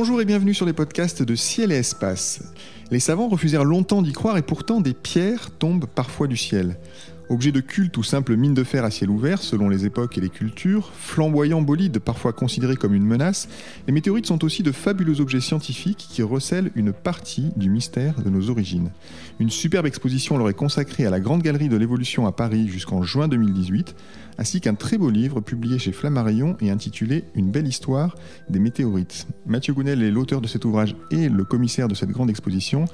Bonjour et bienvenue sur les podcasts de Ciel et Espace. Les savants refusèrent longtemps d'y croire et pourtant des pierres tombent parfois du ciel. Objet de culte ou simple mine de fer à ciel ouvert selon les époques et les cultures, flamboyants bolides parfois considérés comme une menace, les météorites sont aussi de fabuleux objets scientifiques qui recèlent une partie du mystère de nos origines. Une superbe exposition leur est consacrée à la Grande Galerie de l'Évolution à Paris jusqu'en juin 2018, ainsi qu'un très beau livre publié chez Flammarion et intitulé Une belle histoire des météorites. Mathieu Gounel est l'auteur de cet ouvrage et le commissaire de cette grande exposition.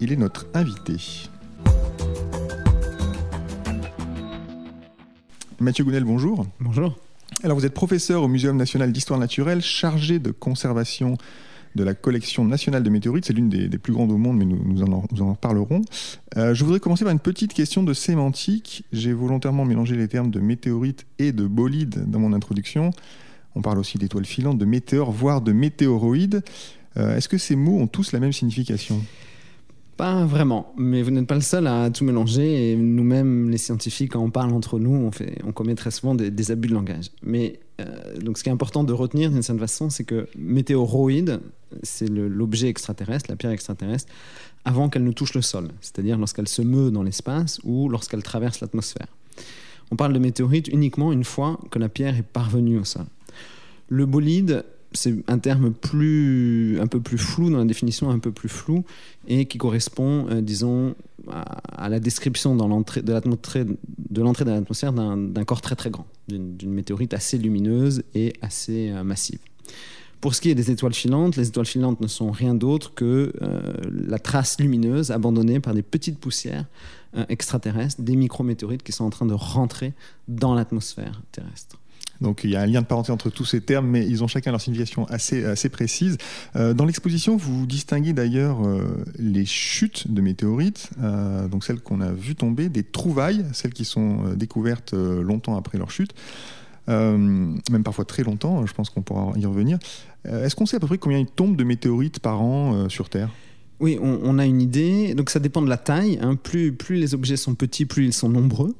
Il est notre invité. Mathieu Gounel, bonjour. Bonjour. Alors vous êtes professeur au Muséum national d'histoire naturelle, chargé de conservation de la collection nationale de météorites. C'est l'une des, plus grandes au monde, mais nous, en, en, parlerons. Euh, je voudrais commencer par une petite question de sémantique. J'ai volontairement mélangé les termes de météorite et de bolide dans mon introduction. On parle aussi d'étoiles filantes, de météores, voire de météoroïdes. Euh, est-ce que ces mots ont tous la même signification? Pas vraiment, mais vous n'êtes pas le seul à tout mélanger. Nous-mêmes, les scientifiques, quand on parle entre nous, on, fait, on commet très souvent des, abus de langage. Mais euh, donc, ce qui est important de retenir d'une certaine façon, c'est que météoroïde, c'est l'objet extraterrestre, la pierre extraterrestre, avant qu'elle ne touche le sol, c'est-à-dire lorsqu'elle se meut dans l'espace ou lorsqu'elle traverse l'atmosphère. On parle de météorite uniquement une fois que la pierre est parvenue au sol. Le bolide, c'est un terme plus, un peu plus flou, dans la définition un peu plus flou, et qui correspond, euh, disons, à, la description de l'entrée de l'atmosphère d'un corps très très grand, d'une météorite assez lumineuse et assez euh, massive. Pour ce qui est des étoiles filantes, les étoiles filantes ne sont rien d'autre que euh, la trace lumineuse abandonnée par des petites poussières extraterrestres, des micrométéorites qui sont en train de rentrer dans l'atmosphère terrestre. Donc il y a un lien de parenté entre tous ces termes, mais ils ont chacun leur signification assez, assez précise. Euh, dans l'exposition, vous distinguez d'ailleurs euh, les chutes de météorites, euh, donc celles qu'on a vues tomber, des trouvailles, celles qui sont découvertes longtemps après leur chute. même parfois très longtemps, je pense qu'on pourra y revenir. Est-ce qu'on sait à peu près combien il tombe de météorites par an sur Terre? Oui, on, a une idée. Donc ça dépend de la taille. Hein. Plus les objets sont petits, plus ils sont nombreux.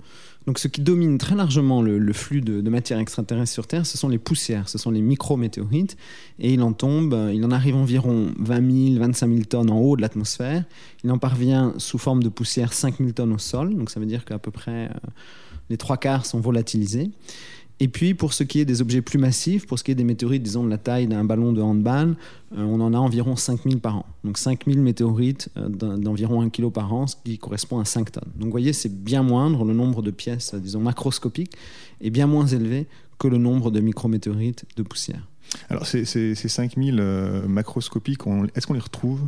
Donc ce qui domine très largement le, flux de, matière extraterrestre sur Terre, ce sont les poussières, ce sont les micrométéorites. Et il en tombe, il en arrive environ 20 000, 25 000 tonnes en haut de l'atmosphère. Il en parvient sous forme de poussière 5 000 tonnes au sol. Donc ça veut dire qu'à peu près euh, les trois quarts sont volatilisés. Et puis, pour ce qui est des objets plus massifs, pour ce qui est des météorites, disons de la taille d'un ballon de handball, euh, on en a environ 5000 par an. Donc 5000 météorites euh, d'environ 1 kg par an, ce qui correspond à 5 tonnes. Donc vous voyez, c'est bien moindre, le nombre de pièces, disons, macroscopiques, est bien moins élevé que le nombre de micrométéorites de poussière. Alors ces, ces, 5000 euh, macroscopiques, est-ce qu'on les retrouve?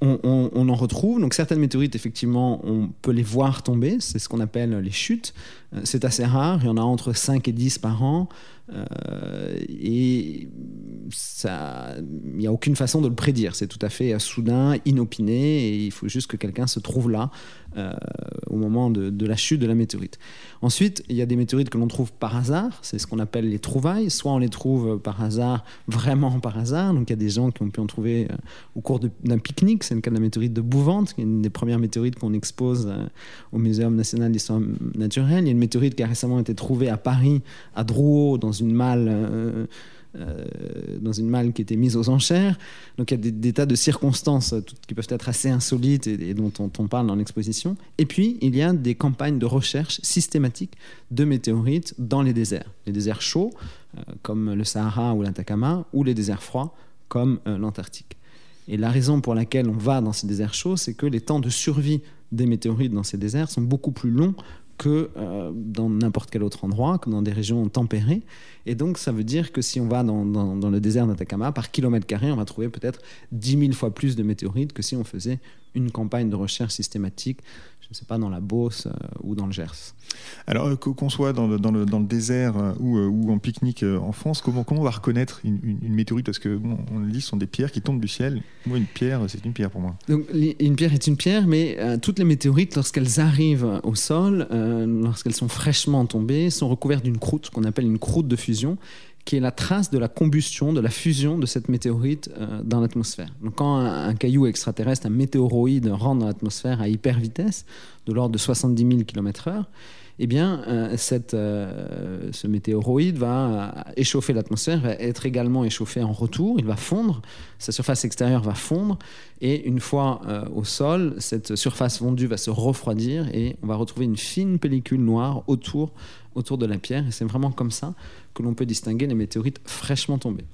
On, en retrouve. Donc certaines météorites, effectivement, on peut les voir tomber. C'est ce qu'on appelle les chutes. Euh, c'est assez rare. Il y en a entre 5 et 10 par an. Euh, et il n'y a aucune façon de le prédire. C'est tout à fait soudain, inopiné, et il faut juste que quelqu'un se trouve là euh, au moment de, la chute de la météorite. Ensuite, il y a des météorites que l'on trouve par hasard, c'est ce qu'on appelle les trouvailles. Soit on les trouve par hasard, vraiment par hasard, donc il y a des gens qui ont pu en trouver euh, au cours d'un pique-nique, c'est le cas de la météorite de Bouvante, qui est une des premières météorites qu'on expose au Muséum national d'histoire naturelle. Il y a une météorite qui a récemment été trouvée à Paris, à Drouot, dans une malle. Euh, euh, dans une malle qui était mise aux enchères. Donc il y a des, tas de circonstances qui peuvent être assez insolites et, dont on, parle dans l'exposition. Et puis il y a des campagnes de recherche systématiques de météorites dans les déserts. Les déserts chauds, euh, comme le Sahara ou l'Atacama, ou les déserts froids, comme l'Antarctique. Et la raison pour laquelle on va dans ces déserts chauds, c'est que les temps de survie des météorites dans ces déserts sont beaucoup plus longs que euh, dans n'importe quel autre endroit, que dans des régions tempérées. Et donc, ça veut dire que si on va dans, dans le désert d'Atacama, par kilomètre carré, on va trouver peut-être 10 000 fois plus de météorites que si on faisait une campagne de recherche systématique je ne sais pas, dans la Beauce euh, ou dans le Gers. Alors euh, qu'on soit dans le, dans le, dans le désert euh, ou, ou, en pique-nique en France, comment, comment on va reconnaître une, une, météorite? Parce que on le dit, ce sont des pierres qui tombent du ciel. Moi, une pierre, c'est une pierre pour moi. Donc, une pierre est une pierre, mais toutes les météorites, lorsqu'elles arrivent au sol, lorsqu'elles sont fraîchement tombées, sont recouvertes d'une croûte qu'on appelle une croûte de fusion qui est la trace de la combustion, de la fusion de cette météorite euh, dans l'atmosphère. Donc quand un, caillou extraterrestre, un météoroïde rentre dans l'atmosphère à hyper vitesse, de l'ordre de 70 000 km/h, eh bien, euh, euh, ce météoroïde va échauffer l'atmosphère, va être également échauffé en retour, il va fondre, sa surface extérieure va fondre, et une fois au sol, cette surface fondue va se refroidir, et on va retrouver une fine pellicule noire autour, autour de la pierre, et c'est vraiment comme ça que l'on peut distinguer les météorites fraîchement tombés.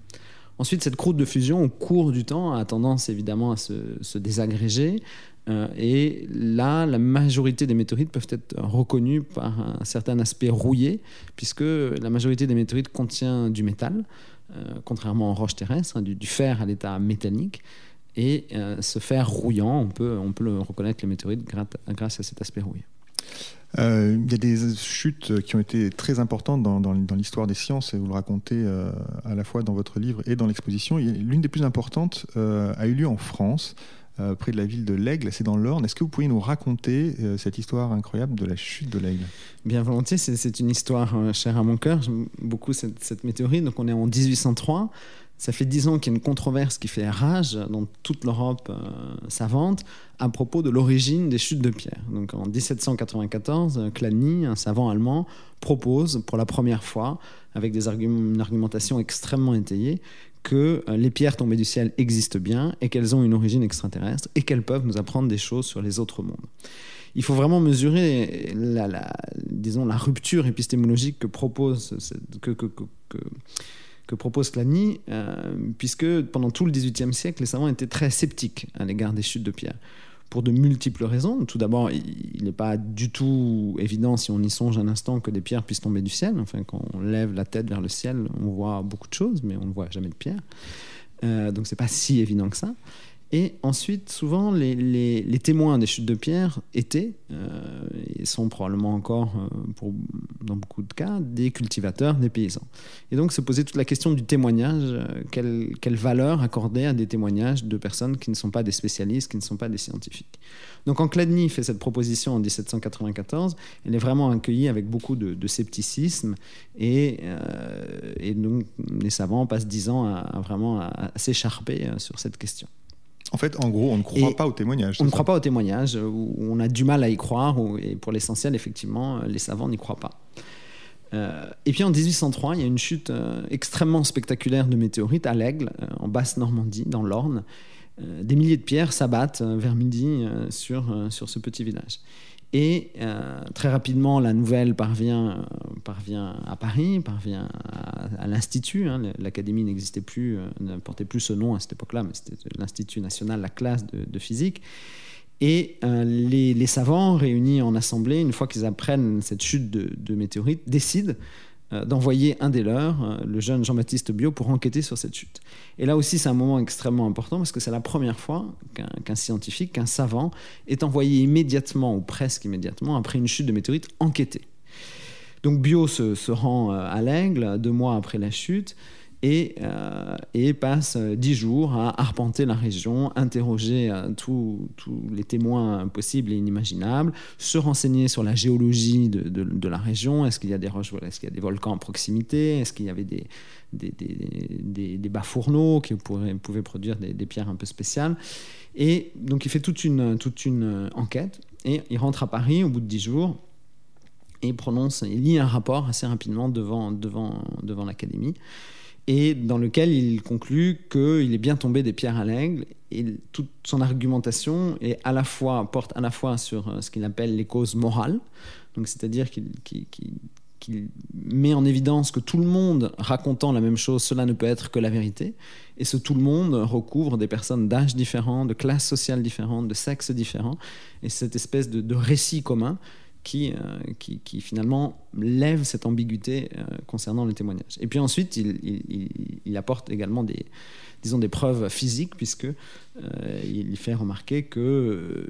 Ensuite, cette croûte de fusion, au cours du temps, a tendance évidemment à se, se désagréger, euh, et là, la majorité des météorites peuvent être reconnues par un certain aspect rouillé, puisque la majorité des météorites contient du métal, euh, contrairement aux roches terrestres, hein, du, fer à l'état métallique. Et euh, ce fer rouillant, on peut, on peut le reconnaître les météorites grâce à cet aspect rouillé. Il y a des chutes qui ont été très importantes dans, l'histoire des sciences, et vous le racontez à la fois dans votre livre et dans l'exposition. L'une des plus importantes a eu lieu en France, euh, près de la ville de l'Aigle, c'est dans l'Orne. Est-ce que vous pourriez nous raconter euh, cette histoire incroyable de la chute de l'Aigle? Bien volontiers, c'est une histoire euh, chère à mon cœur. J'aime beaucoup cette, cette, météorite. Donc on est en 1803. Ça fait dix ans qu'il y a une controverse qui fait rage dans toute l'Europe savante à propos de l'origine des chutes de pierre. Donc en 1794, Chladni, un savant allemand, propose pour la première fois, avec des une argumentation extrêmement étayée, que euh, les pierres tombées du ciel existent bien et qu'elles ont une origine extraterrestre et qu'elles peuvent nous apprendre des choses sur les autres mondes. Il faut vraiment mesurer la, disons, la rupture épistémologique que propose, que, propose Clany, euh, puisque pendant tout le XVIIIe siècle, les savants étaient très sceptiques à l'égard des chutes de pierres pour de multiples raisons. Tout d'abord, il n'est pas du tout évident, si on y songe un instant, que des pierres puissent tomber du ciel. Enfin, quand on lève la tête vers le ciel, on voit beaucoup de choses, mais on ne voit jamais de pierres. Euh, donc, c'est pas si évident que ça. Et ensuite, souvent, les, témoins des chutes de pierre étaient, euh, et sont probablement encore, euh, dans beaucoup de cas, des cultivateurs, des paysans. Et donc, se poser toute la question du témoignage, euh, quelle, valeur accorder à des témoignages de personnes qui ne sont pas des spécialistes, qui ne sont pas des scientifiques. Donc, quand Chladni fait cette proposition en 1794, elle est vraiment accueillie avec beaucoup de, scepticisme, et, donc les savants passent dix ans à, vraiment s'écharper sur cette question. En fait, en gros, on ne croit pas au témoignage. On ne croit pas au témoignage, ou on a du mal à y croire, et pour l'essentiel, effectivement, les savants n'y croient pas. Euh, et puis en 1803, il y a une chute euh, extrêmement spectaculaire de météorites à l'Aigle, euh, en Basse-Normandie, dans l'Orne. des milliers de pierres s'abattent vers midi sur, sur ce petit village. Et euh, très rapidement, la nouvelle parvient, euh, parvient à Paris, parvient à, l'Institut. Hein. L'académie n'existait plus, euh, ne portait plus ce nom à cette époque-là, mais c'était l'Institut national, la classe de, physique. Et les, savants réunis en assemblée, une fois qu'ils apprennent cette chute de, de météorites, décident d'envoyer un des leurs, euh, le jeune Jean-Baptiste Biot, pour enquêter sur cette chute. Et là aussi, c'est un moment extrêmement important parce que c'est la première fois qu'un scientifique, qu'un savant est envoyé immédiatement, ou presque immédiatement, après une chute de météorite, enquêter. Donc Biot se, se rend euh, à l'Aigle deux mois après la chute et, euh, et, passe dix jours à arpenter la région, interroger euh, tous les témoins possibles et inimaginables, se renseigner sur la géologie de, la région, est-ce qu'il y a des roches, est-ce qu'il y a des volcans en proximité, est-ce qu'il y avait des, des, des, des bas fourneaux qui pouvaient produire des, pierres un peu spéciales? Et donc il fait toute une, enquête et il rentre à Paris au bout de dix jours et prononce, il lit un rapport assez rapidement devant l'Académie et dans lequel il conclut qu'il est bien tombé des pierres à l'aigle. Et toute son argumentation est à la fois, porte à la fois sur euh, ce qu'il appelle les causes morales, c'est-à-dire qu'il met en évidence que tout le monde racontant la même chose, cela ne peut être que la vérité, et ce tout le monde recouvre des personnes d'âge différents, de classes sociales différentes, de sexes différents, et cette espèce de récit commun euh, qui, finalement lève cette ambiguïté euh, concernant le témoignage. Et puis ensuite, il, apporte également des, disons, des preuves physiques, puisque il fait remarquer que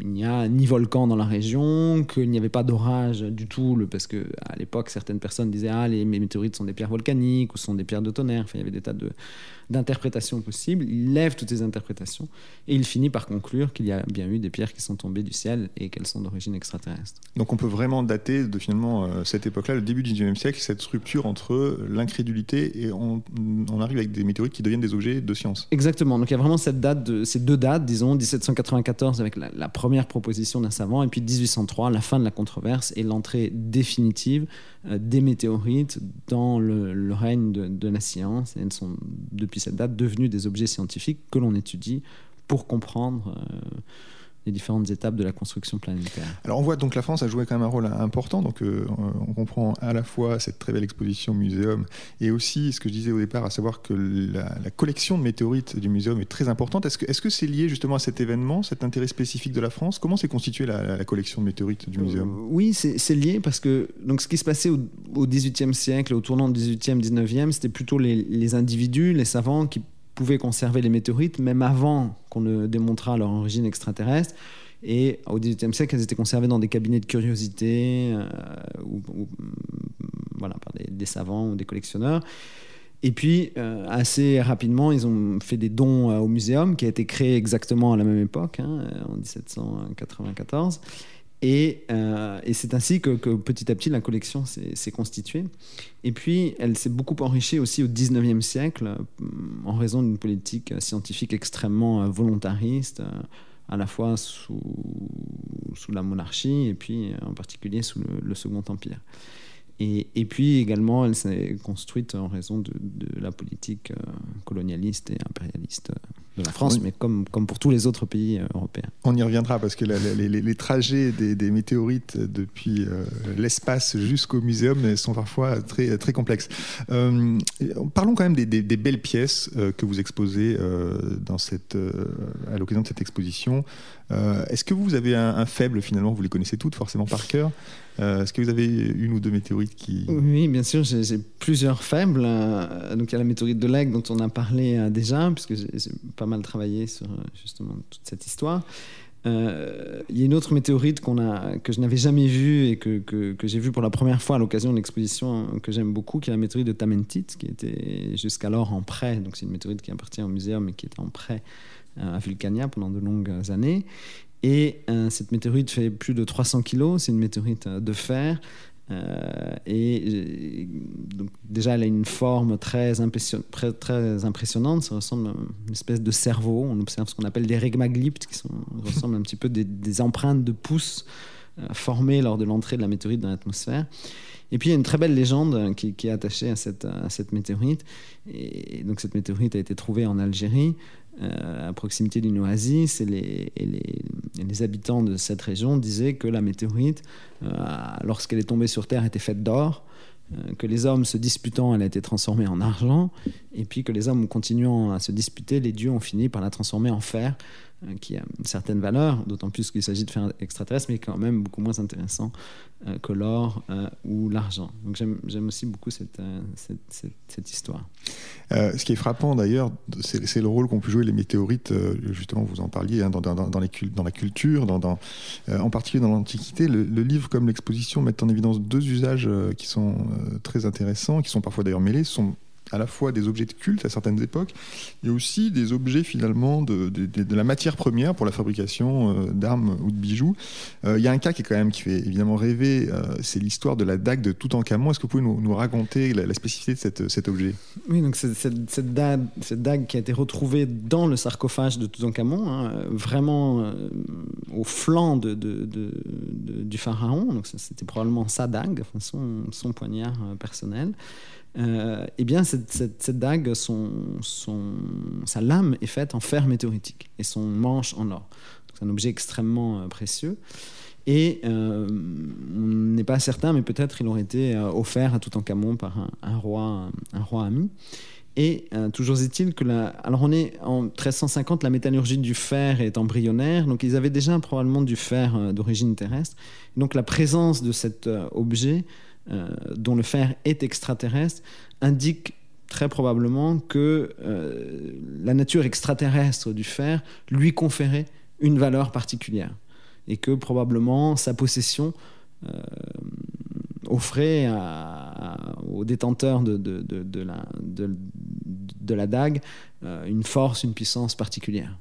il n'y a ni volcan dans la région, qu'il n'y avait pas d'orage du tout, parce que à l'époque, certaines personnes disaient ah les météorites sont des pierres volcaniques ou sont des pierres de tonnerre. Enfin, il y avait des tas de, d'interprétations possibles. Il lève toutes ces interprétations et il finit par conclure qu'il y a bien eu des pierres qui sont tombées du ciel et qu'elles sont d'origine extraterrestre. Donc on peut vraiment dater de finalement euh, cette époque-là, le début du XIXe siècle, cette rupture entre l'incrédulité et on, on, arrive avec des météorites qui deviennent des objets de science. Exactement. Donc il y a vraiment cette date de, ces deux dates, disons 1794 avec la, première proposition d'un savant et puis 1803, la fin de la controverse et l'entrée définitive euh, des météorites dans le, règne de, la science. Elles sont, depuis cette date, devenues des objets scientifiques que l'on étudie pour comprendre. Euh, les différentes étapes de la construction planétaire. Alors on voit donc la France a joué quand même un rôle important, donc euh, on comprend à la fois cette très belle exposition muséum et aussi ce que je disais au départ, à savoir que la, collection de météorites du muséum est très importante. Est-ce que c'est -ce c'est lié justement à cet événement, cet intérêt spécifique de la France? Comment s'est constituée la, collection de météorites du muséum? Euh, Oui, c'est lié parce que donc, ce qui se passait au, XVIIIe siècle, au tournant du XVIIIe, XIXe, c'était plutôt les, les individus, les savants qui pouvaient conserver les météorites, même avant qu'on ne démontrât leur origine extraterrestre. Et au XVIIIe siècle, elles étaient conservées dans des cabinets de curiosité, euh, voilà, par des, savants ou des collectionneurs. Et puis, euh, assez rapidement, ils ont fait des dons euh, au muséum, qui a été créé exactement à la même époque, hein, en 1794. Euh, et, c'est ainsi que, petit à petit la collection s'est constituée. Et puis elle s'est beaucoup enrichie aussi au 19e siècle euh, en raison d'une politique scientifique extrêmement euh, volontariste, à la fois sous, la monarchie et puis en particulier sous le Second Empire. Et, puis également, elle s'est construite en raison de, la politique colonialiste et impérialiste de la France, mais comme, comme pour tous les autres pays euh, européens. On y reviendra parce que les, trajets des, météorites depuis euh, l'espace jusqu'au muséum sont parfois très, très complexes. parlons quand même des, belles pièces que vous exposez dans cette, à l'occasion de cette exposition. Est-ce que vous avez un, un, faible finalement? Vous les connaissez toutes forcément par cœur. Euh, est-ce que vous avez une ou deux météorites qui... Oui, bien sûr, j'ai plusieurs faibles. Euh, donc il y a la météorite de l'Aigle dont on a parlé euh, déjà, puisque j'ai pas mal travaillé sur justement toute cette histoire. il y a une autre météorite que je n'avais jamais vue et que, j'ai vue pour la première fois à l'occasion d'une exposition que j'aime beaucoup, qui est la météorite de Tamentit, qui était jusqu'alors en prêt. Donc c'est une météorite qui appartient au muséum et qui était en prêt à Vulcania pendant de longues années. Et euh, cette météorite fait plus de 300 kilos, c'est une météorite euh, de fer. Euh, et donc déjà, elle a une forme très, impressionnante. Ça ressemble à une espèce de cerveau. On observe ce qu'on appelle des régmaglyptes, qui ressemblent un petit peu des, des empreintes de pouces formées lors de l'entrée de la météorite dans l'atmosphère. Et puis il y a une très belle légende qui, est attachée à cette, à cette météorite. Et donc cette météorite a été trouvée en Algérie. Euh, à proximité d'une oasis, et les, les, habitants de cette région disaient que la météorite, euh, lorsqu'elle est tombée sur Terre, était faite d'or, euh, que les hommes se disputant, elle a été transformée en argent, et puis que les hommes continuant à se disputer, les dieux ont fini par la transformer en fer, qui a une certaine valeur, d'autant plus qu'il s'agit de faire extraterrestre, mais quand même beaucoup moins intéressant euh, que l'or euh, ou l'argent. Donc j'aime aussi beaucoup cette, cette, histoire. ce qui est frappant d'ailleurs, c'est le rôle qu'ont pu jouer les météorites, justement vous en parliez, hein, dans, dans, dans, la culture, en particulier dans l'Antiquité. Le, le, livre comme l'exposition mettent en évidence deux usages qui sont très intéressants, qui sont parfois d'ailleurs mêlés. Sont à la fois des objets de culte à certaines époques et aussi des objets finalement de, la matière première pour la fabrication euh, d'armes ou de bijoux. Euh, il y a un cas qui est quand même qui fait évidemment rêver, euh, c'est l'histoire de la dague de Toutankhamon. Est-ce que vous pouvez nous, raconter la, spécificité de cet objet? Oui, donc cette, cette, dague, qui a été retrouvée dans le sarcophage de Toutankhamon, hein, vraiment au flanc du pharaon. Donc c'était probablement sa dague, son poignard personnel. Euh, eh bien, cette, dague, son, sa lame est faite en fer météoritique et son manche en or. C'est un objet extrêmement euh, précieux. Et euh, on n'est pas certain, mais peut-être il aurait été offert à Toutankhamon par un, roi, un roi ami. Et toujours est-il que la... Alors on est en 1350, la métallurgie du fer est embryonnaire, donc ils avaient déjà probablement du fer d'origine terrestre. Donc la présence de cet objet euh, dont le fer est extraterrestre, indique très probablement que euh, la nature extraterrestre du fer lui conférait une valeur particulière et que probablement sa possession euh, offrait aux détenteurs de la dague une force, une puissance particulière.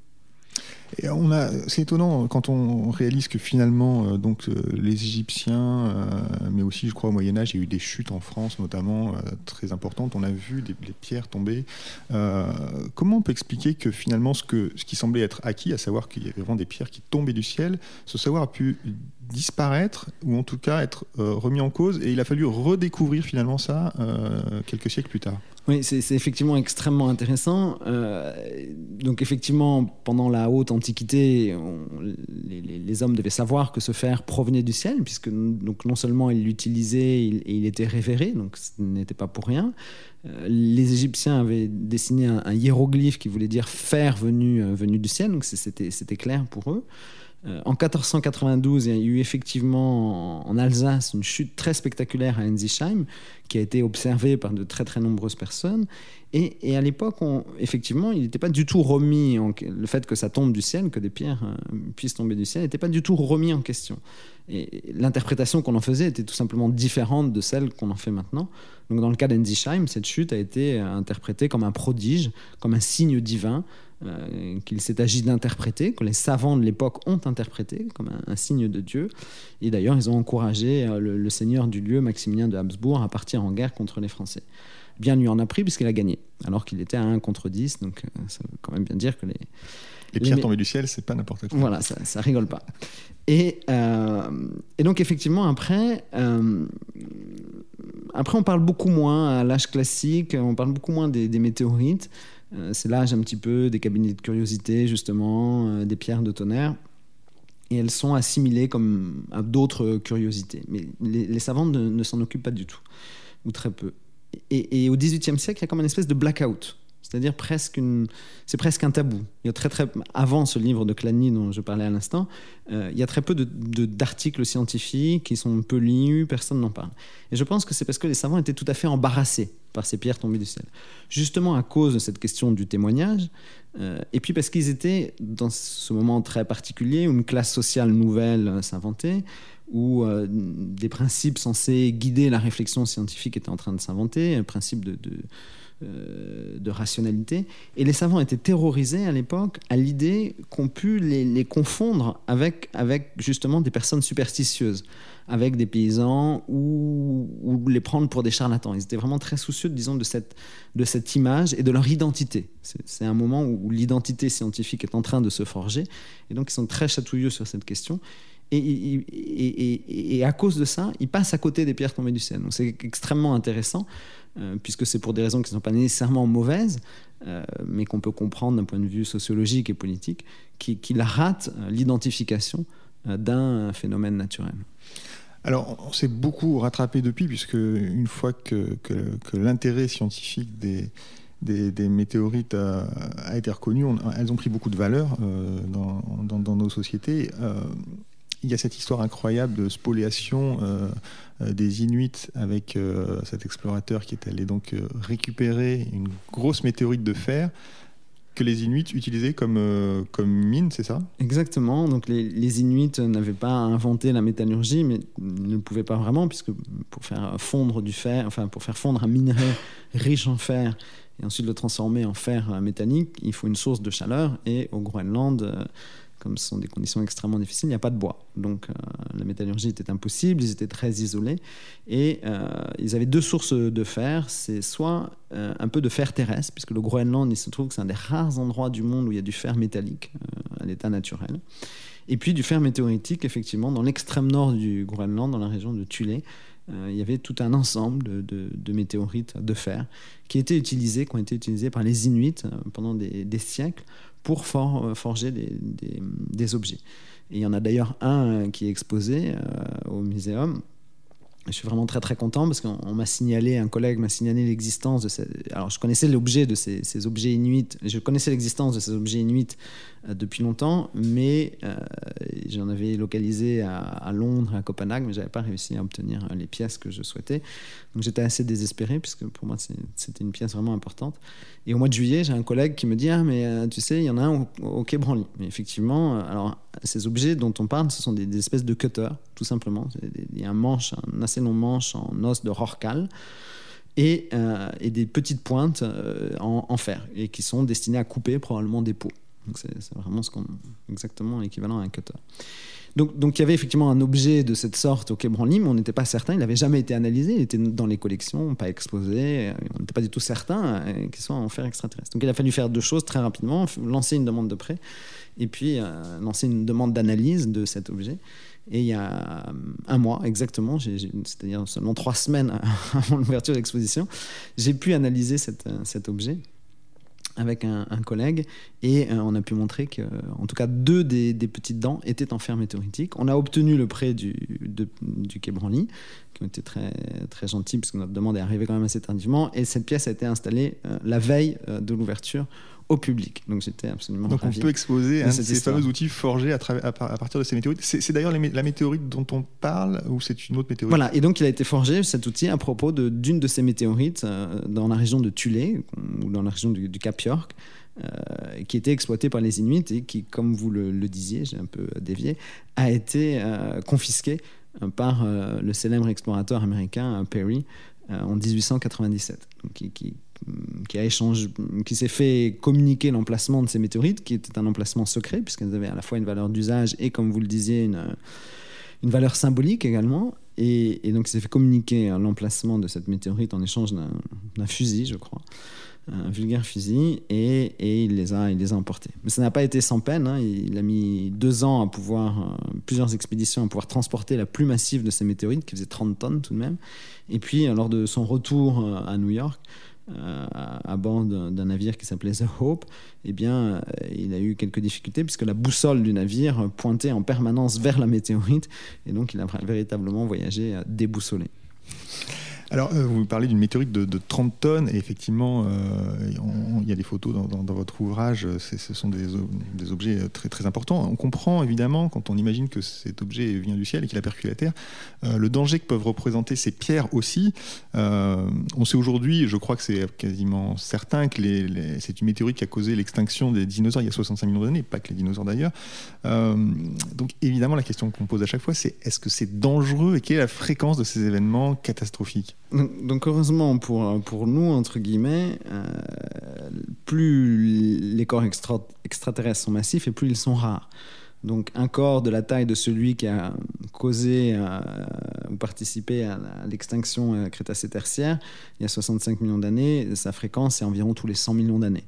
C'est étonnant quand on réalise que finalement, euh, donc euh, les Égyptiens, euh, mais aussi, je crois, au Moyen Âge, il y a eu des chutes en France, notamment très importantes. On a vu des, pierres tomber. comment on peut expliquer que finalement, ce que ce qui semblait être acquis, à savoir qu'il y avait vraiment des pierres qui tombaient du ciel, ce savoir a pu disparaître ou en tout cas être remis en cause, et il a fallu redécouvrir finalement ça quelques siècles plus tard? Oui, c'est effectivement extrêmement intéressant. Euh, donc effectivement, pendant la haute antiquité, les, hommes devaient savoir que ce fer provenait du ciel, puisque donc non seulement ils l'utilisaient et il, était révéré, donc ce n'était pas pour rien. Euh, les Égyptiens avaient dessiné un, hiéroglyphe qui voulait dire fer venu, euh, venu du ciel, donc c'était clair pour eux. Euh, en 1492, il y a eu effectivement en, Alsace une chute très spectaculaire à Ensisheim, qui a été observée par de très très nombreuses personnes. Et, à l'époque, effectivement, il n'était pas du tout remis en, le fait que ça tombe du ciel, que des pierres euh, puissent tomber du ciel, n'était pas du tout remis en question. Et l'interprétation qu'on en faisait était tout simplement différente de celle qu'on en fait maintenant. Donc, dans le cas d'Ensisheim, cette chute a été interprétée comme un prodige, comme un signe divin. Euh, qu'il s'est agi d'interpréter, que les savants de l'époque ont interprété comme un, signe de Dieu. Et d'ailleurs, ils ont encouragé euh, le, seigneur du lieu, Maximilien de Habsbourg, à partir en guerre contre les Français. Bien lui en a pris puisqu'il a gagné, alors qu'il était à 1 contre 10, donc euh, ça veut quand même bien dire que les... Les pierres tombées du ciel, c'est pas n'importe quoi. Voilà, ça, ça rigole pas. Et, et, donc effectivement, après, après, on parle beaucoup moins à l'âge classique, on parle beaucoup moins des, des météorites. Euh, c'est l'âge un petit peu des cabinets de curiosité, justement, euh, des pierres de tonnerre. Et elles sont assimilées comme à d'autres curiosités. Mais les, savants ne, s'en occupent pas du tout, ou très peu. Et, et au XVIIIe siècle, il y a comme une espèce de blackout. C'est-à-dire presque c'est presque un tabou. Il y a très très avant ce livre de Clany dont je parlais à l'instant, euh, il y a très peu d'articles scientifiques qui sont peu lus, personne n'en parle. Et je pense que c'est parce que les savants étaient tout à fait embarrassés par ces pierres tombées du ciel, justement à cause de cette question du témoignage, euh, et puis parce qu'ils étaient dans ce moment très particulier où une classe sociale nouvelle euh, s'inventait, où des principes censés guider la réflexion scientifique étaient en train de s'inventer, un principe de de rationalité. Et les savants étaient terrorisés à l'époque à l'idée qu'on pu les, confondre avec, avec justement des personnes superstitieuses, avec des paysans ou, ou, les prendre pour des charlatans. Ils étaient vraiment très soucieux, disons, de cette, de cette image et de leur identité. C'est un moment où l'identité scientifique est en train de se forger. Et donc, ils sont très chatouilleux sur cette question. Et, à cause de ça, ils passent à côté des pierres tombées du ciel. Donc c'est extrêmement intéressant. Euh, puisque c'est pour des raisons qui ne sont pas nécessairement mauvaises, euh, mais qu'on peut comprendre d'un point de vue sociologique et politique, qu'il rate euh, l'identification d'un phénomène naturel. Alors, on s'est beaucoup rattrapé depuis, puisque une fois que, l'intérêt scientifique des, météorites a, été reconnu, elles ont pris beaucoup de valeur dans, nos sociétés il y a cette histoire incroyable de spoliation euh, euh, des Inuits avec euh, cet explorateur qui est allé donc récupérer une grosse météorite de fer que les Inuits utilisaient comme, comme mine, c'est ça? Exactement. Donc les, les Inuits n'avaient pas inventé la métallurgie, mais ne pouvaient pas vraiment, puisque pour faire fondre du fer, enfin pour faire fondre un minerai riche en fer et ensuite le transformer en fer métallique, il faut une source de chaleur. Et au Groenland, comme ce sont des conditions extrêmement difficiles, il n'y a pas de bois. Donc euh, la métallurgie était impossible, ils étaient très isolés. Et euh, ils avaient deux sources de fer. C'est soit euh, un peu de fer terrestre, puisque le Groenland, il se trouve que c'est un des rares endroits du monde où il y a du fer métallique à l'état naturel. Et puis du fer météoritique, effectivement, dans l'extrême nord du Groenland, dans la région de Thulé, il y avait tout un ensemble de, météorites de fer qui étaient utilisés, qui ont été utilisés par les Inuits pendant des siècles pour euh, forger des, objets. Et il y en a d'ailleurs un euh, qui est exposé euh, au muséum. Je suis vraiment très très content parce qu'on m'a signalé, un collègue m'a signalé l'existence de ces... Alors je connaissais l'objet de ces, ces, objets inuits, je connaissais l'existence de ces objets inuits euh, depuis longtemps, mais euh, j'en avais localisé à, Londres, à Copenhague, mais j'avais pas réussi à obtenir euh, les pièces que je souhaitais. Donc j'étais assez désespéré, puisque pour moi c'était une pièce vraiment importante. Et au mois de juillet, j'ai un collègue qui me dit Ah, mais tu sais, il y en a un au, Quai Branly. Mais effectivement, alors ces objets dont on parle, ce sont des, espèces de cutters, tout simplement. Il y a un manche, un assez long manche en os de rorcal et, et des petites pointes en, en, fer, et qui sont destinées à couper probablement des peaux. Donc c'est vraiment ce exactement l'équivalent à un cutter. Donc, donc, il y avait effectivement un objet de cette sorte au Quai Branly, mais on n'était pas certain. Il n'avait jamais été analysé. Il était dans les collections, pas exposé. On n'était pas du tout certain qu'il soit en fer extraterrestre. Donc il a fallu faire deux choses très rapidement lancer une demande de prêt et puis euh, lancer une demande d'analyse de cet objet. Et il y a un mois exactement, c'est-à-dire seulement trois semaines avant l'ouverture de l'exposition, j'ai pu analyser cet objet avec un, collègue et euh, on a pu montrer que, en tout cas, deux des, petites dents étaient en fer météoritique. On a obtenu le prêt du, du Quai Branly, qui ont été très, très gentils, puisque notre demande est arrivée quand même assez tardivement. Et cette pièce a été installée euh, la veille euh, de l'ouverture au public. Donc j'étais absolument Donc on peut exposer de ces fameux outils forgés à, à, partir de ces météorites. C'est d'ailleurs la météorite dont on parle ou c'est une autre météorite? Voilà, et donc il a été forgé cet outil à propos d'une de, ces météorites euh, dans la région de Tulé ou dans la région du, Cap York. Euh, qui était exploitée par les Inuits et qui, comme vous le, disiez, j'ai un peu dévié, a été euh, confisquée par le célèbre explorateur américain Perry en 1897, donc, qui, qui qui a échangé, qui s'est fait communiquer l'emplacement de ces météorites, qui était un emplacement secret, puisqu'elles avaient à la fois une valeur d'usage et, comme vous le disiez, une, valeur symbolique également. Et, donc, il s'est fait communiquer l'emplacement de cette météorite en échange d'un fusil, je crois, un vulgaire fusil, et, il, les a, il les a emportés. Mais ça n'a pas été sans peine. Hein. Il a mis deux ans à pouvoir, euh, plusieurs expéditions à pouvoir transporter la plus massive de ces météorites, qui faisait 30 tonnes tout de même. Et puis, lors de son retour euh, à New York, à, bord d'un navire qui s'appelait The Hope, eh bien, euh, il a eu quelques difficultés puisque la boussole du navire pointait en permanence vers la météorite et donc il a véritablement voyagé déboussolé. Alors, euh, vous parlez d'une météorite de, 30 tonnes, et effectivement, euh, il y a des photos dans, votre ouvrage, ce sont des, objets très, très importants. On comprend évidemment, quand on imagine que cet objet vient du ciel et qu'il a percuté la Terre, euh, le danger que peuvent représenter ces pierres aussi. on sait aujourd'hui, je crois que c'est quasiment certain, que c'est une météorite qui a causé l'extinction des dinosaures il y a 65 millions d'années, pas que les dinosaures d'ailleurs. donc, évidemment, la question qu'on pose à chaque fois, c'est est-ce que c'est dangereux et quelle est la fréquence de ces événements catastrophiques? Donc heureusement pour, pour nous, entre guillemets, euh, plus les corps extraterrestres sont massifs et plus ils sont rares. Donc un corps de la taille de celui qui a causé euh, ou participé à l'extinction euh, crétacé-tertiaire il y a 65 millions d'années, sa fréquence est environ tous les 100 millions d'années.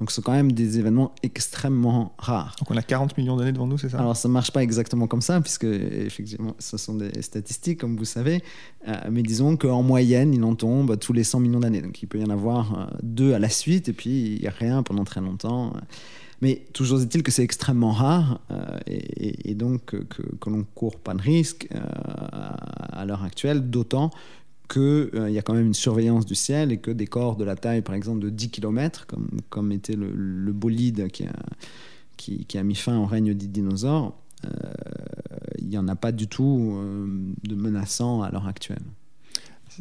Donc, ce sont quand même des événements extrêmement rares. Donc, on a 40 millions d'années devant nous, c'est ça? Alors, ça ne marche pas exactement comme ça, puisque, effectivement, ce sont des statistiques, comme vous savez. Euh, mais disons qu'en moyenne, il en tombe tous les 100 millions d'années. Donc, il peut y en avoir euh, deux à la suite, et puis il n'y a rien pendant très longtemps. Mais toujours est-il que c'est extrêmement rare euh, et, donc que, que l'on ne court pas de risque à l'heure actuelle, d'autant qu'il euh, y a quand même une surveillance du ciel et que des corps de la taille, par exemple, de 10 km, comme, comme était le, bolide qui a, qui, a, mis fin au règne des dinosaures, euh, il n'y en a pas du tout euh, de menaçant à l'heure actuelle.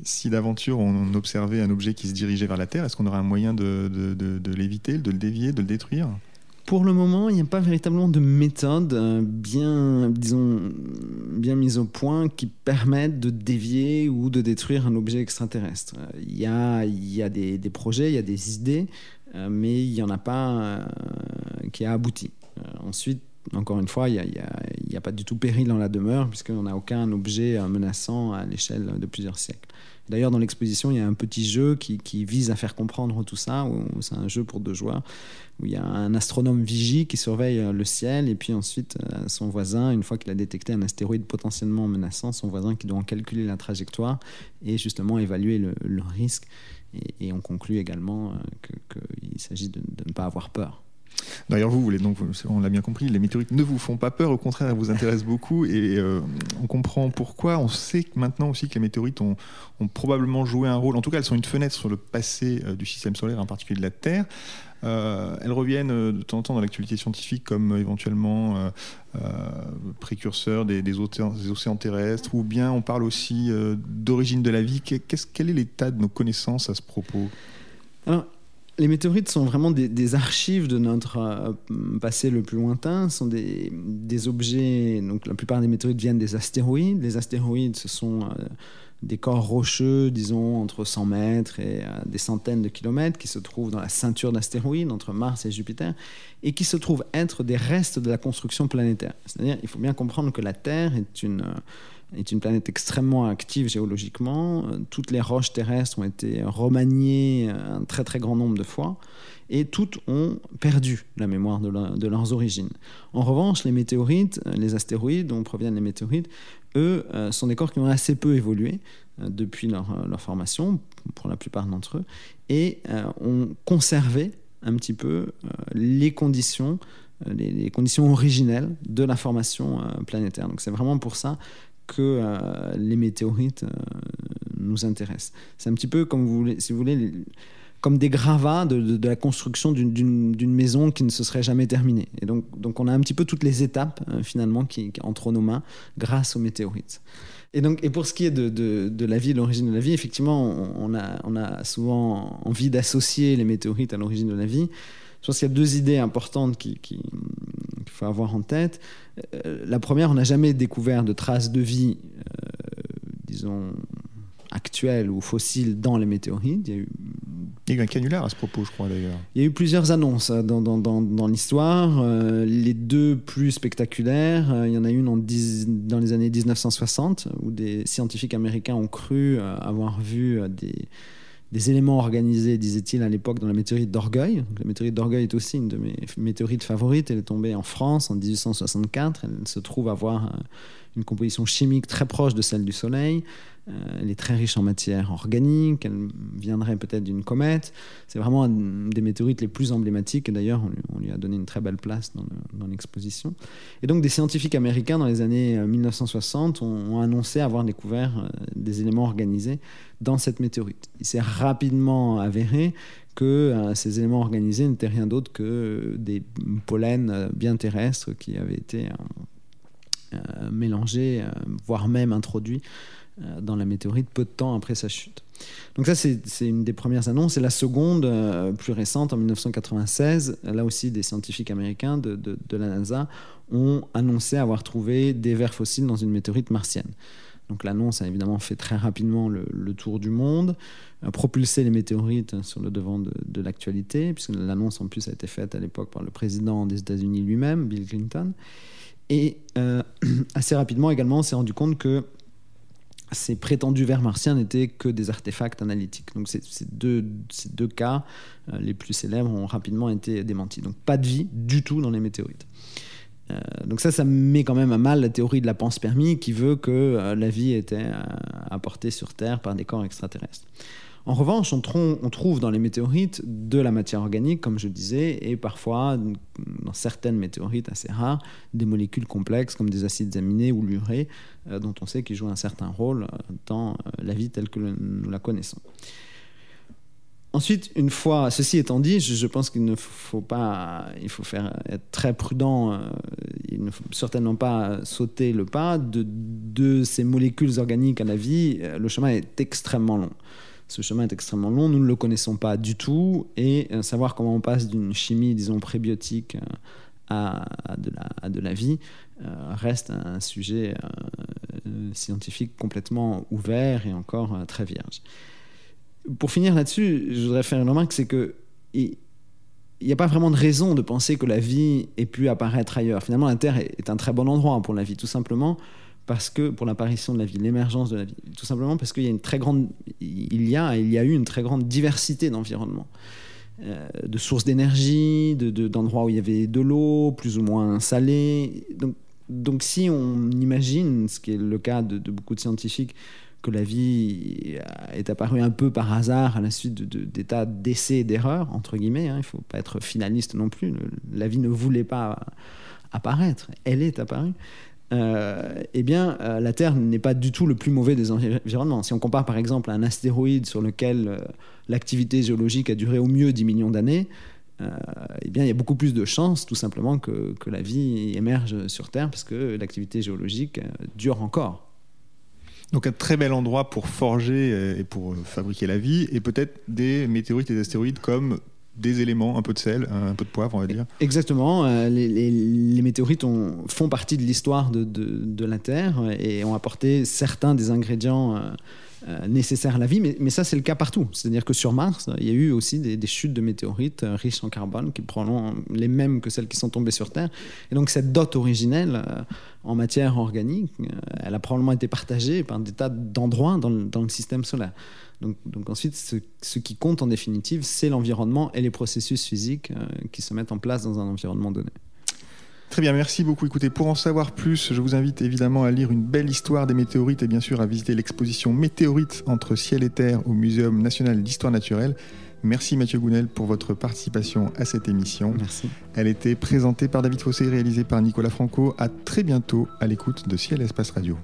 Si d'aventure on observait un objet qui se dirigeait vers la Terre, est-ce qu'on aurait un moyen de, de, de l'éviter, de le dévier, de le détruire? Pour le moment, il n'y a pas véritablement de méthode euh, bien, disons, bien mise au point qui permette de dévier ou de détruire un objet extraterrestre. Il y a, il y a des, projets, il y a des idées, euh, mais il n'y en a pas euh, qui a abouti. ensuite, encore une fois, il n'y a, a, pas du tout péril dans la demeure, puisqu'on n'a aucun objet menaçant à l'échelle de plusieurs siècles. D'ailleurs, dans l'exposition, il y a un petit jeu qui, vise à faire comprendre tout ça. C'est un jeu pour deux joueurs où il y a un astronome vigie qui surveille euh, le ciel et puis ensuite euh, son voisin, une fois qu'il a détecté un astéroïde potentiellement menaçant, son voisin qui doit en calculer la trajectoire et justement évaluer le, risque. Et, on conclut également euh, qu'il s'agit de ne pas avoir peur. D'ailleurs, vous, voulez donc, on l'a bien compris, les météorites ne vous font pas peur, au contraire, elles vous intéressent beaucoup et euh, on comprend pourquoi. On sait maintenant aussi que les météorites ont, probablement joué un rôle, en tout cas, elles sont une fenêtre sur le passé euh, du système solaire, en particulier de la Terre. Euh, elles reviennent de temps en temps dans l'actualité scientifique comme éventuellement précurseurs des, des, océans, terrestres, ou bien on parle aussi d'origine de la vie. quel est l'état de nos connaissances à ce propos? Les météorites sont vraiment des, archives de notre euh, passé le plus lointain. Sont des, objets. Donc, la plupart des météorites viennent des astéroïdes. Les astéroïdes, ce sont euh, des corps rocheux, disons, entre 100 mètres et des centaines de kilomètres, qui se trouvent dans la ceinture d'astéroïdes entre Mars et Jupiter, et qui se trouvent être des restes de la construction planétaire. C'est-à-dire, il faut bien comprendre que la Terre est une est une planète extrêmement active géologiquement. Toutes les roches terrestres ont été remaniées un très très grand nombre de fois et toutes ont perdu la mémoire de, leurs origines. En revanche, les météorites, les astéroïdes dont proviennent les météorites, eux, euh, sont des corps qui ont assez peu évolué euh, depuis leur, euh, leur, formation, pour la plupart d'entre eux, et ont conservé un petit peu les conditions les, conditions originelles de la formation planétaire. Donc c'est vraiment pour ça que les météorites nous intéressent. C'est un petit peu comme si vous voulez, comme des gravats de, la construction d'une maison qui ne se serait jamais terminée. Et donc, donc on a un petit peu toutes les étapes euh, finalement qui, entre nos mains grâce aux météorites. Et, donc, et pour ce qui est de, de la vie, de l'origine de la vie, effectivement, on, a, on a souvent envie d'associer les météorites à l'origine de la vie. Je pense qu'il y a deux idées importantes qu'il qui, faut avoir en tête. Euh, la première, on n'a jamais découvert de traces de vie, euh, disons, actuelles ou fossiles dans les météorites. Il y a eu il y a eu un canular à ce propos, je crois d'ailleurs. Il y a eu plusieurs annonces hein, dans, dans, dans, dans l'histoire. Euh, les deux plus spectaculaires, euh, il y en a une en dans les années 1960, où des scientifiques américains ont cru euh, avoir vu des, des éléments organisés, disait-il à l'époque, dans la météorite d'Orgueil. La météorite d'Orgueil est aussi une de mes météorites favorites. Elle est tombée en France en 1864. Elle se trouve avoir une composition chimique très proche de celle du Soleil. Euh, elle est très riche en matière organique, elle viendrait peut-être d'une comète. C'est vraiment une des météorites les plus emblématiques. D'ailleurs, on, lui a donné une très belle place dans l'exposition. Et donc, des scientifiques américains dans les années 1960 euh, ont, annoncé avoir découvert euh, des éléments organisés dans cette météorite. Il s'est rapidement avéré que ces éléments organisés n'étaient rien d'autre que des pollens bien terrestres qui avaient été mélangés, voire même introduits dans la météorite peu de temps après sa chute. Donc ça, c'est une des premières annonces. Et la seconde, euh, plus récente, en 1996, là aussi, des scientifiques américains de, de, la NASA ont annoncé avoir trouvé des vers fossiles dans une météorite martienne. Donc l'annonce a évidemment fait très rapidement le, tour du monde, a propulsé les météorites sur le devant de, de l'actualité, puisque l'annonce en plus a été faite à l'époque par le président des États-Unis lui-même, Bill Clinton. Et euh, assez rapidement également, on s'est rendu compte que ces prétendus vers martiens n'étaient que des artefacts analytiques. Donc ces, deux, ces deux, cas euh, les plus célèbres ont rapidement été démentis. Donc pas de vie du tout dans les météorites. Euh, donc ça, ça met quand même à mal la théorie de la panspermie qui veut que euh, la vie était apportée sur Terre par des corps extraterrestres. En revanche, on, trouve dans les météorites de la matière organique, comme je disais, et parfois, dans certaines météorites assez rares, des molécules complexes comme des acides aminés ou l'urée, euh, dont on sait qu'ils jouent un certain rôle euh, dans euh, la vie telle que nous la connaissons. Ensuite, une fois ceci étant dit, je, pense qu'il ne faut pas, il faut faire être très prudent. il ne faut certainement pas sauter le pas de, de ces molécules organiques à la vie. Le chemin est extrêmement long. Ce chemin est extrêmement long, nous ne le connaissons pas du tout, et euh, savoir comment on passe d'une chimie, disons, prébiotique euh, à, de, la, vie euh, reste un sujet scientifique complètement ouvert et encore très vierge. Pour finir là-dessus, je voudrais faire une remarque, c'est que il n'y a pas vraiment de raison de penser que la vie ait pu apparaître ailleurs. Finalement, la Terre est un très bon endroit pour la vie, tout simplement parce que pour l'apparition de la vie, l'émergence de la vie, tout simplement parce qu'il y a une très grande, il y a, eu une très grande diversité d'environnements, euh, de sources d'énergie, d'endroits où il y avait de l'eau, plus ou moins salée. Donc, donc, si on imagine, ce qui est le cas de, beaucoup de scientifiques, que la vie est apparue un peu par hasard à la suite d'états d'essais et d'erreurs, entre guillemets, hein, il ne faut pas être finaliste non plus, la vie ne voulait pas apparaître, elle est apparue. Euh, eh bien, euh, la Terre n'est pas du tout le plus mauvais des environnements. Si on compare par exemple à un astéroïde sur lequel euh, l'activité géologique a duré au mieux 10 millions d'années, eh bien, il y a beaucoup plus de chances tout simplement que, que la vie émerge sur Terre parce que l'activité géologique dure encore. Donc un très bel endroit pour forger et pour fabriquer la vie, et peut-être des météorites et des astéroïdes comme des éléments, un peu de sel, un peu de poivre, on va dire. Exactement. Euh, les, météorites font partie de l'histoire de, la Terre et ont apporté certains des ingrédients euh, euh, nécessaires à la vie, mais, ça c'est le cas partout. C'est-à-dire que sur Mars, il y a eu aussi des, chutes de météorites riches en carbone, qui probablement les mêmes que celles qui sont tombées sur Terre. Et donc cette dot originelle en matière organique, elle a probablement été partagée par des tas d'endroits dans, le système solaire. Donc, donc ensuite, ce, ce, qui compte en définitive, c'est l'environnement et les processus physiques qui se mettent en place dans un environnement donné. Très bien, merci beaucoup. Écoutez, pour en savoir plus, je vous invite évidemment à lire une belle histoire des météorites et bien sûr à visiter l'exposition Météorites entre ciel et terre au Muséum national d'histoire naturelle. Merci Mathieu Gounel pour votre participation à cette émission. Merci. Elle était présentée par David Fossé, réalisée par Nicolas Franco. À très bientôt à l'écoute de Ciel Espace Radio.